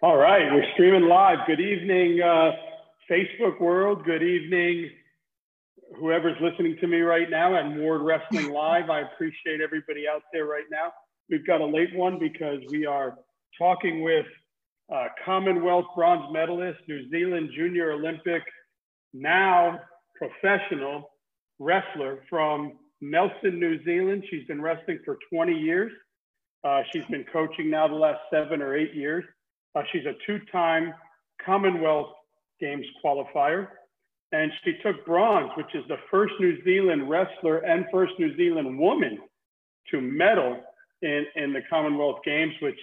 All right, we're streaming live. Good evening, uh, Facebook world. Good evening, whoever's listening to me right now and Ward Wrestling Live. I appreciate everybody out there right now. We've got a late one because we are talking with uh, Commonwealth bronze medalist, New Zealand Junior Olympic, now professional wrestler from Nelson, New Zealand. She's been wrestling for 20 years. Uh, she's been coaching now the last seven or eight years. Uh, she's a two-time Commonwealth Games qualifier. And she took bronze, which is the first New Zealand wrestler and first New Zealand woman to medal in, in the Commonwealth Games, which,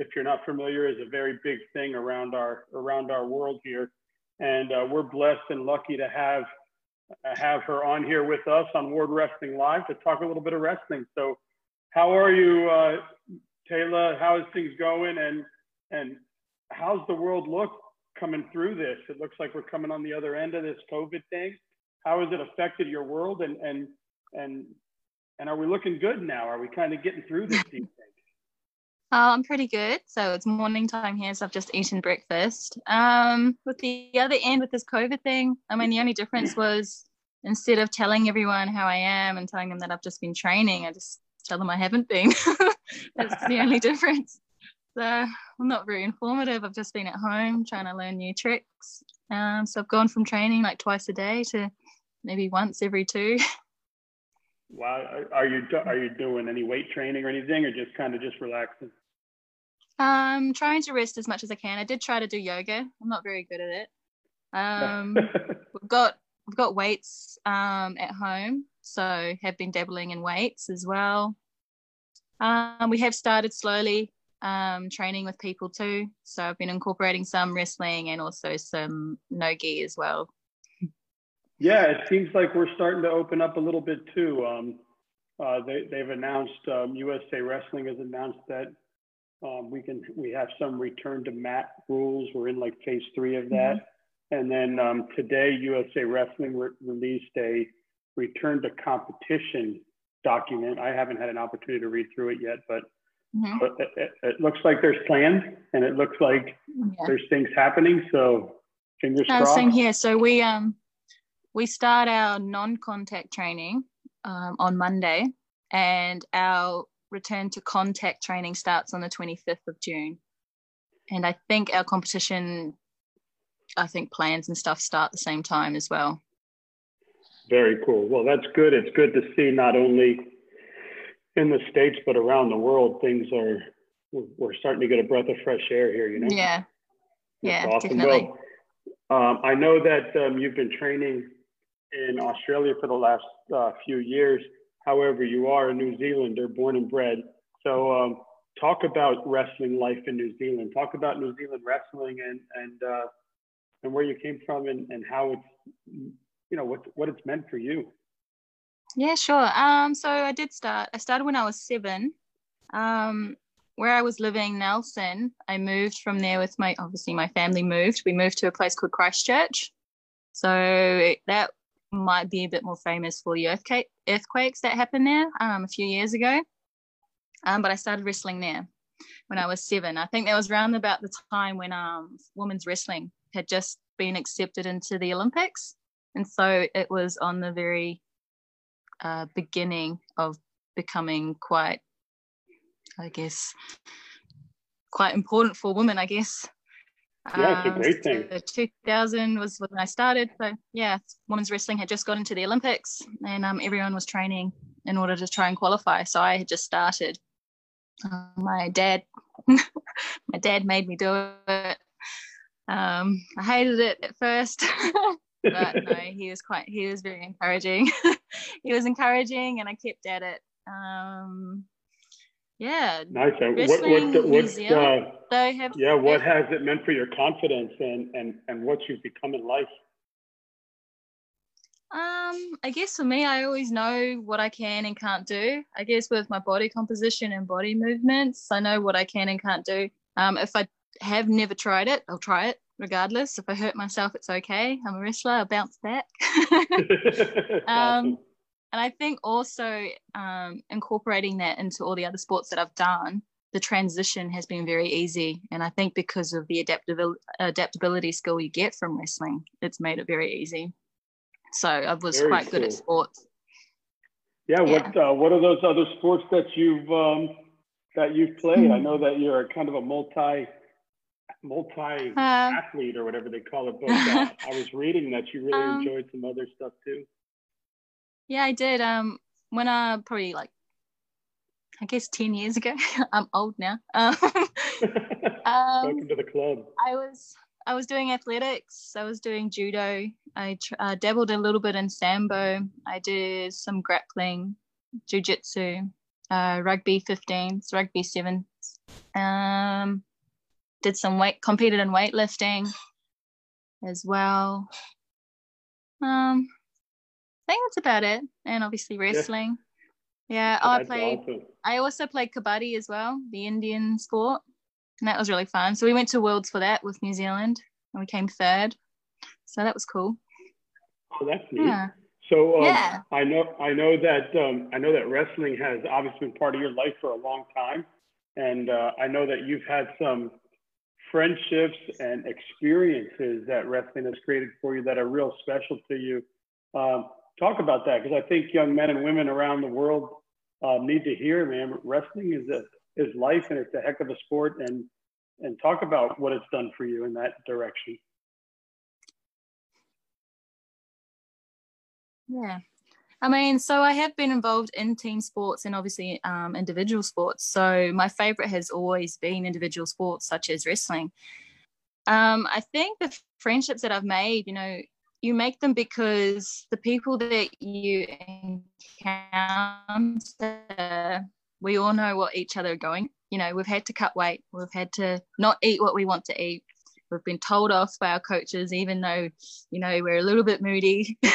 if you're not familiar, is a very big thing around our around our world here. And uh, we're blessed and lucky to have have her on here with us on Ward Wrestling Live to talk a little bit of wrestling. So, how are you, uh, Taylor? How is things going? And and how's the world look coming through this? It looks like we're coming on the other end of this COVID thing. How has it affected your world? And and and and are we looking good now? Are we kind of getting through this? Do? Uh, I'm pretty good. So it's morning time here, so I've just eaten breakfast. Um, with the other end, with this COVID thing, I mean, the only difference was instead of telling everyone how I am and telling them that I've just been training, I just tell them I haven't been. That's the only difference. I'm not very informative. I've just been at home trying to learn new tricks. Um, so I've gone from training like twice a day to maybe once every two. Wow, are you are you doing any weight training or anything, or just kind of just relaxing? Um, trying to rest as much as I can. I did try to do yoga. I'm not very good at it. Um, we've got we've got weights um at home, so have been dabbling in weights as well. Um, we have started slowly um, training with people too. So I've been incorporating some wrestling and also some no gi as well. Yeah, it seems like we're starting to open up a little bit too. Um, uh, they, they've announced um, USA Wrestling has announced that um, we can we have some return to mat rules. We're in like phase three of that, mm-hmm. and then um, today USA Wrestling re- released a return to competition document. I haven't had an opportunity to read through it yet, but Mm-hmm. It, it, it, looks like there's plans and it looks like yeah. there's things happening. So fingers no, crossed. Same here. So we um we start our non-contact training um, on Monday, and our return to contact training starts on the 25th of June. And I think our competition, I think plans and stuff start the same time as well. Very cool. Well, that's good. It's good to see not only in the states but around the world things are we're, starting to get a breath of fresh air here you know? Yeah. Yeah awesome. definitely. well um, i know that um, you've been training in australia for the last uh, few years. However you are a new zealander born and bred. So um, talk about wrestling life in new zealand. Talk about new zealand wrestling and and uh, and where you came from and, and how it's you know what what it's meant for you yeah, sure. Um, so I did start. I started when I was seven. Um, where I was living, Nelson, I moved from there with my obviously my family moved. We moved to a place called Christchurch. So that might be a bit more famous for the earthquake earthquakes that happened there um, a few years ago. Um, but I started wrestling there when I was seven. I think that was around about the time when um, women's wrestling had just been accepted into the Olympics, and so it was on the very uh, beginning of becoming quite, I guess, quite important for women, I guess. Yeah, it's a um, great thing. So 2000 was when I started. So yeah, women's wrestling had just got into the Olympics, and um, everyone was training in order to try and qualify. So I had just started. Uh, my dad, my dad made me do it. Um, I hated it at first. but no, he was quite he was very encouraging. he was encouraging, and I kept at it. Um, yeah. Nice. And what what what uh, so have, yeah, what has it meant for your confidence and and and what you've become in life? Um, I guess for me, I always know what I can and can't do. I guess with my body composition and body movements, I know what I can and can't do. Um, if I have never tried it, I'll try it regardless. If I hurt myself, it's okay. I'm a wrestler. I'll bounce back. um, and I think also um, incorporating that into all the other sports that I've done, the the transition has been very easy. And I think because of the adaptability, adaptability skill you get from wrestling, it's made it very easy. So I was very quite cool. good at sports. Yeah. yeah. What uh, What are those other sports that you've um, that you've played? Mm-hmm. I know that you're kind of a multi multi uh, athlete or whatever they call it. But uh, I was reading that you really um, enjoyed some other stuff too. Yeah, I did. Um, when I probably like, I guess ten years ago. I'm old now. Um, Welcome to the club. I was I was doing athletics. I was doing judo. I uh, dabbled a little bit in sambo. I did some grappling, jujitsu, uh, rugby 15s, rugby sevens. Um, did some weight, competed in weightlifting as well. Um, I think that's about it. And obviously wrestling. Yeah, yeah I played. Awesome. I also played kabaddi as well, the Indian sport, and that was really fun. So we went to Worlds for that with New Zealand, and we came third. So that was cool. Oh, that's neat. Yeah. So um, yeah. I know I know that um, I know that wrestling has obviously been part of your life for a long time, and uh, I know that you've had some friendships and experiences that wrestling has created for you that are real special to you. Um, talk about that because I think young men and women around the world uh, need to hear, man. Wrestling is a is life and it's a heck of a sport, and and talk about what it's done for you in that direction. Yeah, I mean, so I have been involved in team sports and obviously um, individual sports. So my favorite has always been individual sports such as wrestling. Um, I think the friendships that I've made, you know, you make them because the people that you encounter, we all know what each other are going. You know, we've had to cut weight, we've had to not eat what we want to eat. We've been told off by our coaches, even though, you know, we're a little bit moody.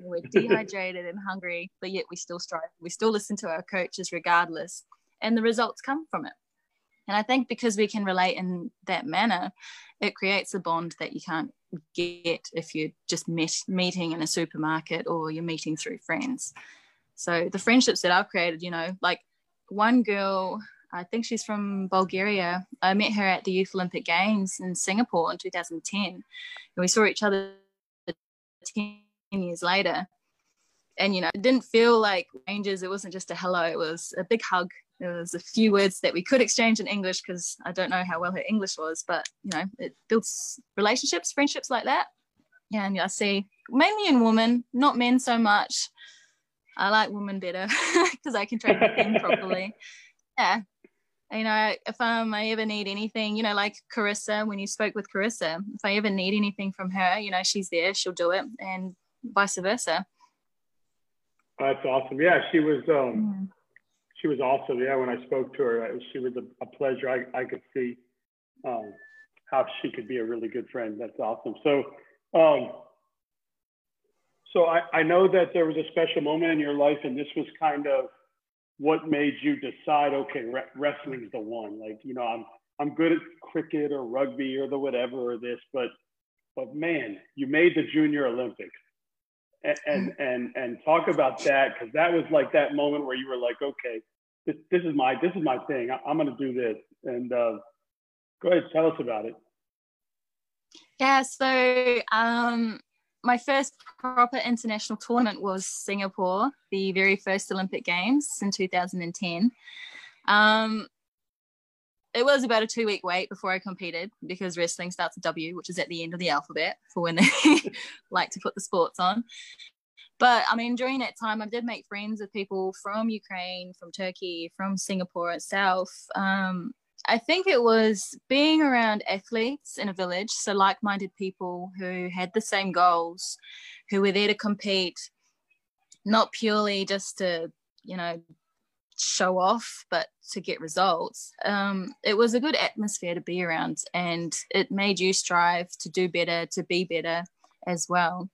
we're dehydrated and hungry, but yet we still strive. We still listen to our coaches regardless, and the results come from it. And I think because we can relate in that manner, it creates a bond that you can't get if you're just met, meeting in a supermarket or you're meeting through friends. So the friendships that I've created, you know, like one girl, I think she's from Bulgaria. I met her at the Youth Olympic Games in Singapore in 2010. And we saw each other 10 years later. And, you know, it didn't feel like strangers. It wasn't just a hello, it was a big hug. There was a few words that we could exchange in English because I don't know how well her English was, but, you know, it builds relationships, friendships like that. Yeah, and I see mainly in women, not men so much. I like women better because I can with them properly. Yeah, you know, if um, I ever need anything, you know, like Carissa, when you spoke with Carissa, if I ever need anything from her, you know, she's there, she'll do it. And vice versa. That's awesome. Yeah, she was um, mm. she was awesome. Yeah, when I spoke to her, she was a, a pleasure. I, I could see um, how she could be a really good friend. That's awesome. So, um, so I, I know that there was a special moment in your life, and this was kind of what made you decide, okay, re- wrestling's the one. Like, you know, I'm I'm good at cricket or rugby or the whatever or this, but but man, you made the Junior Olympics and and and, and talk about that because that was like that moment where you were like, okay, this this is my this is my thing. I, am going to do this. And uh, go ahead, tell us about it. Yeah. So um, my first proper international tournament was Singapore, the very first Olympic Games in 2010. Um, it was about a two week wait before I competed because wrestling starts at W, which is at the end of the alphabet for when they like to put the sports on. But I mean, during that time, I did make friends with people from Ukraine, from Turkey, from Singapore itself. Um, I think it was being around athletes in a village, so like minded people who had the same goals, who were there to compete, not purely just to, you know, show off, but to get results. Um, it was a good atmosphere to be around, and it made you strive to do better, to be better as well.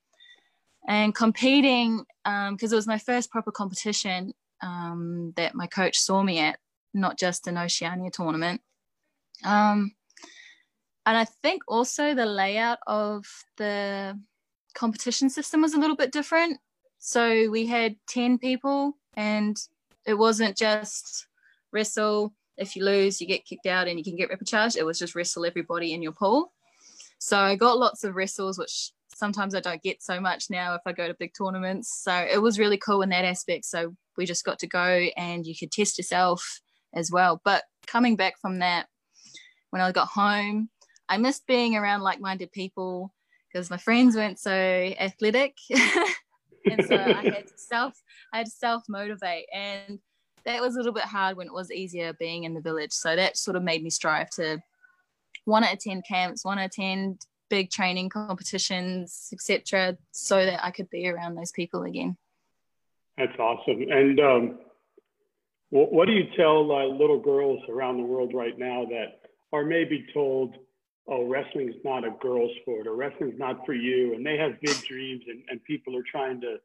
And competing, because um, it was my first proper competition um, that my coach saw me at, not just an Oceania tournament. Um, and I think also the layout of the competition system was a little bit different. So we had 10 people and it wasn't just wrestle, if you lose, you get kicked out and you can get repechage. It was just wrestle everybody in your pool. So I got lots of wrestles, which sometimes I don't get so much now if I go to big tournaments. So it was really cool in that aspect. So we just got to go and you could test yourself as well. But coming back from that, when I got home, I missed being around like minded people because my friends weren't so athletic. and so I had to self I had to self motivate and that was a little bit hard when it was easier being in the village. So that sort of made me strive to want to attend camps, want to attend big training competitions, etc., so that I could be around those people again. That's awesome. And um, what, what, do you tell uh, little girls around the world right now that are maybe told, "Oh, wrestling's not a girl sport, or wrestling's not for you," and they have big dreams, and, and people are trying to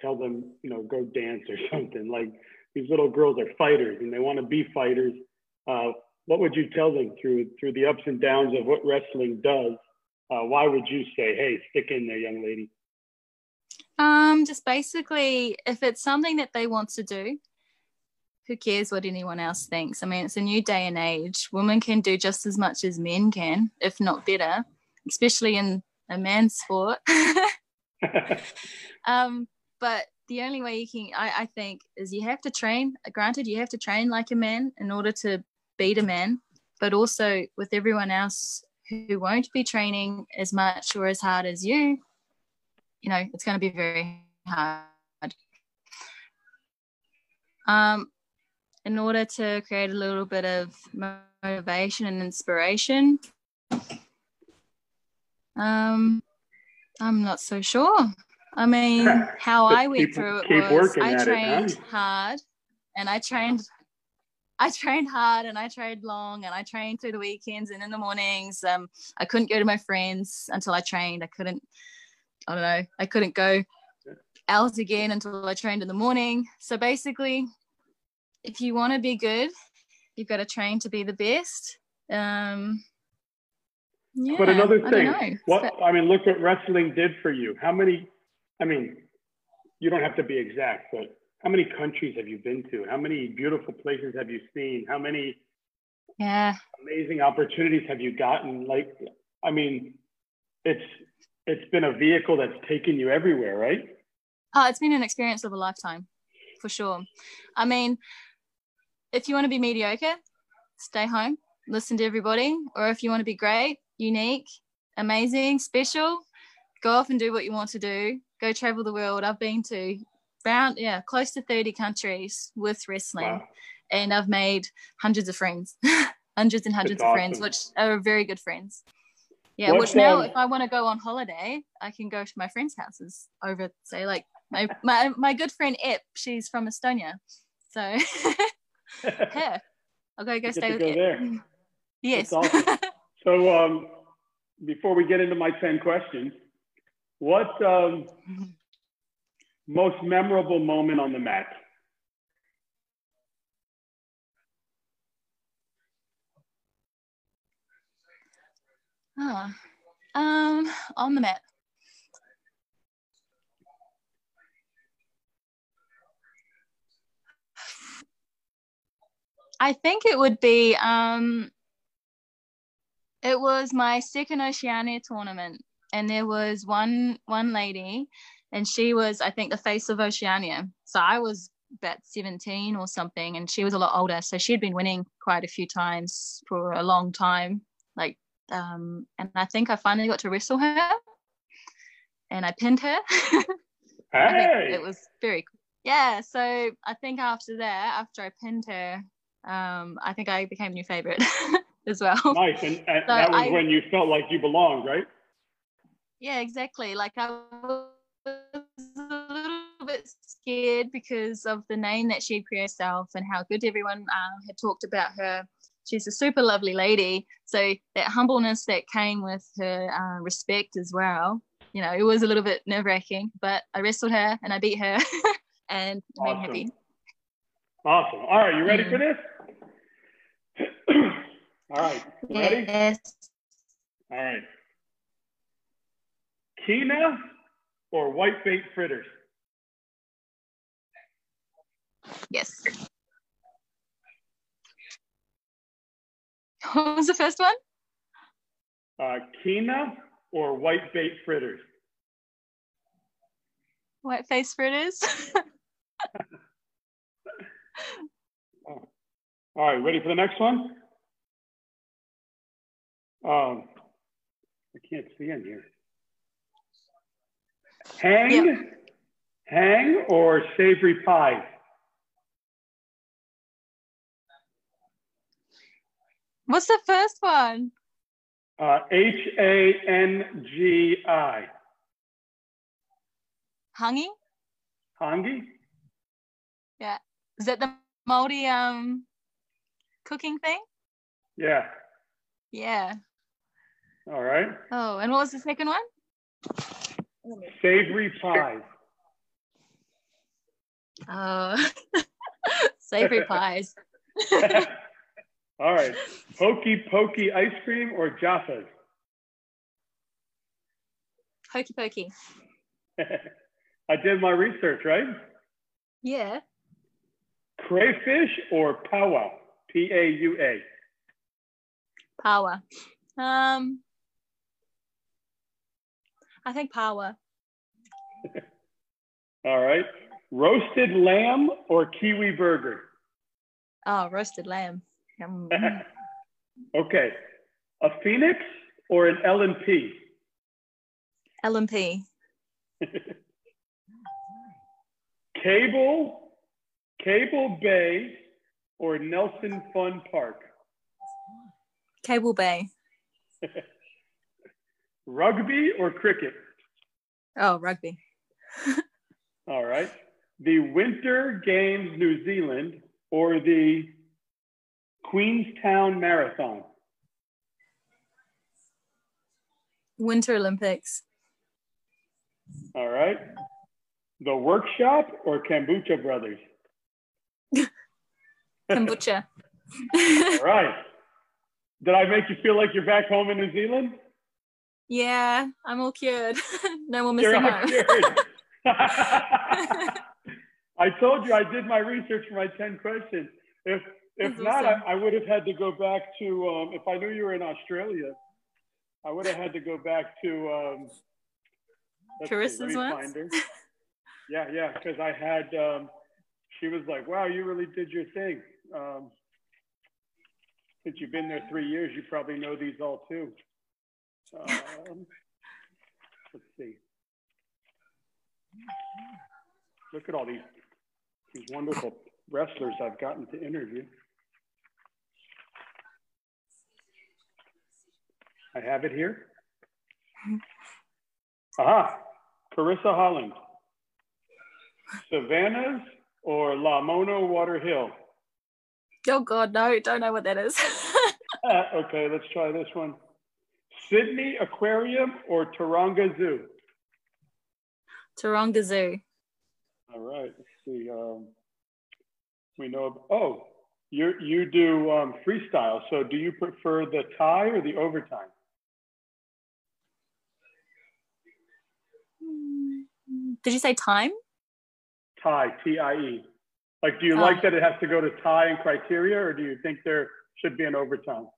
tell them, you know, go dance or something. Like these little girls are fighters, and they want to be fighters. Uh, what would you tell them through through the ups and downs of what wrestling does? Uh, why would you say, "Hey, stick in there, young lady"? Um, just basically, if it's something that they want to do, who cares what anyone else thinks? I mean, it's a new day and age. Women can do just as much as men can, if not better, especially in a man's sport. um, but the only way you can, I, I think, is you have to train. Granted, you have to train like a man in order to beat a man, but also with everyone else who won't be training as much or as hard as you, you know, it's going to be very hard. Um, in order to create a little bit of motivation and inspiration, um, I'm not so sure. I mean, how I went keep, through it was I trained it, huh? hard and I trained I trained hard and I trained long and I trained through the weekends and in the mornings. Um, I couldn't go to my friends until I trained. I couldn't, I don't know, I couldn't go out again until I trained in the morning. So basically, if you want to be good, you've got to train to be the best. Um, yeah, but another thing, I what I mean, look what wrestling did for you. How many? I mean, you don't have to be exact, but how many countries have you been to? How many beautiful places have you seen? How many yeah amazing opportunities have you gotten? Like, I mean, it's it's been a vehicle that's taken you everywhere, right? Oh, it's been an experience of a lifetime, for sure. I mean, if you want to be mediocre, stay home, listen to everybody, or if you want to be great, unique, amazing, special, go off and do what you want to do. Go travel the world. I've been to around yeah close to 30 countries with wrestling wow. and i've made hundreds of friends hundreds and hundreds That's of awesome. friends which are very good friends yeah which now um, if i want to go on holiday i can go to my friends houses over say like my my, my good friend ep she's from estonia so yeah go go stay with go there. yes awesome. so um before we get into my 10 questions what um most memorable moment on the mat? Oh, um, on the mat. I think it would be um, it was my second Oceania tournament, and there was one one lady and she was i think the face of oceania. So i was about 17 or something and she was a lot older so she had been winning quite a few times for a long time like um and i think i finally got to wrestle her and i pinned her. Hey. it was very cool. Yeah so i think after that after i pinned her um i think i became new favorite as well nice and, and so that was I, when you felt like you belonged right yeah exactly like i was a little bit scared because of the name that she'd created herself and how good everyone uh, had talked about her. She's a super lovely lady. So that humbleness that came with her uh, respect as well, you know, it was a little bit nerve wracking, but I wrestled her and I beat her and awesome. made happy. Awesome. All right, you ready for this? All right, ready? Yes. All right. Kina or whitebait fritters? Yes. What was the first one? Uh, Kina or white bait fritters? White face fritters. All right, ready for the next one? Um, I can't see in here. Hang, hang or savory pie? What's the first one? Uh, H A N G I. Hangi? Hangi? Yeah. Is that the Māori um cooking thing? Yeah. Yeah. All right. Oh, and what was the second one? Savory pies. Oh, savory pies. All right. Hokey pokey ice cream or Jaffas? Hokey pokey. I did my research, right? Yeah. Crayfish or paua? P A U A. Paua. Um, I think paua. All right. Roasted lamb or kiwi burger? Oh, roasted lamb. Um, okay. A phoenix or an L&P? L&P. Cable, Cable Bay or Nelson Fun Park? Cable Bay. Rugby or cricket? Oh, rugby. All right. The Winter Games New Zealand or the Queenstown Marathon? Winter Olympics. All right. The Workshop or Kombucha Brothers? Kombucha. All right. Did I make you feel like you're back home in New Zealand? Yeah, I'm all cured. no more missing home. I told you I did my research for my 10 questions. If if That's not, awesome. I, I would have had to go back to, um, if I knew you were in Australia, I would have had to go back to um, Carissa's let me ones? find her. Yeah, yeah, because I had, um, she was like, wow, you really did your thing. Um, since you've been there three years, you probably know these all too. Um, let's see. Look at all these, these wonderful wrestlers I've gotten to interview. I have it here. Aha, Carissa Holland. Savannah's or La Mona Water Hill? Oh God, no, don't know what that is. Uh, okay, let's try this one. Sydney Aquarium or Taronga Zoo? Taronga Zoo. All right, let's see. Um, we know, Of, oh, you you do um, freestyle. So do you prefer the tie or the overtime? Did you say time? Tie, T-I-E. Like, do you Oh. like that it has to go to tie and criteria or do you think there should be an overtime?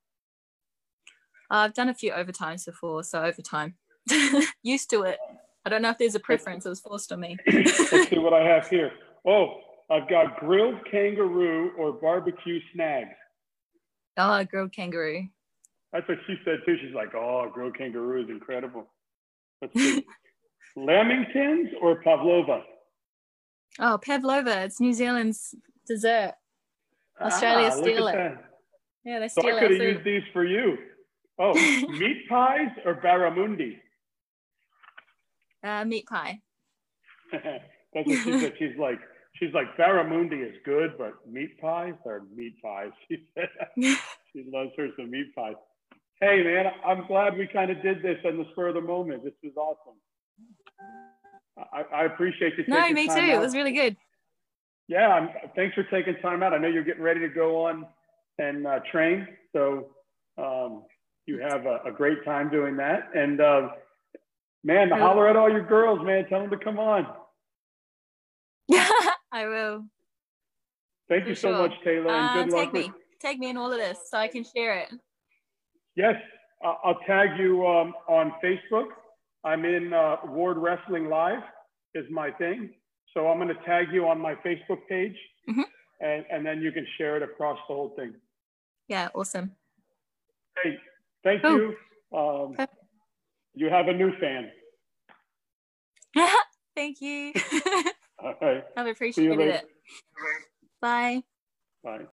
I've done a few overtimes before, so overtime. Used to it. I don't know if there's a preference. It was forced on me. Let's see what I have here. Oh, I've got grilled kangaroo or barbecue snags. Oh, grilled kangaroo. That's what she said too. She's like, oh, grilled kangaroo is incredible. Let's see. Lamingtons or pavlova? Oh, pavlova. It's New Zealand's dessert. Australia Ah, steal it. Yeah, they steal So I could have used these for you. Oh, meat pies or barramundi? Uh, meat pie. That's what she said. She's like, she's like, barramundi is good, but meat pies are meat pies. She said she loves her some meat pies. Hey man, I'm glad we kind of did this on the spur of the moment. This was awesome. I, I appreciate you. no, me too. time It was really good. Yeah, I'm, thanks for taking time out. I know you're getting ready to go on and uh, train, so um, you have a, a great time doing that. And uh, man, holler at all your girls, man. Tell them to come on. Yeah, I will. Thank you so sure. much, Taylor, and Uh, good luck. take me. With, Take me in all of this so I can share it. Yes, I'll tag you um, on Facebook. I'm in uh, Ward Wrestling Live is my thing. So I'm going to tag you on my Facebook page, Mhm. and, and then you can share it across the whole thing. Yeah, awesome. Hey, thank Oh. you. Um, you have a new fan. Thank you. All right. I've appreciated it. Bye. Bye.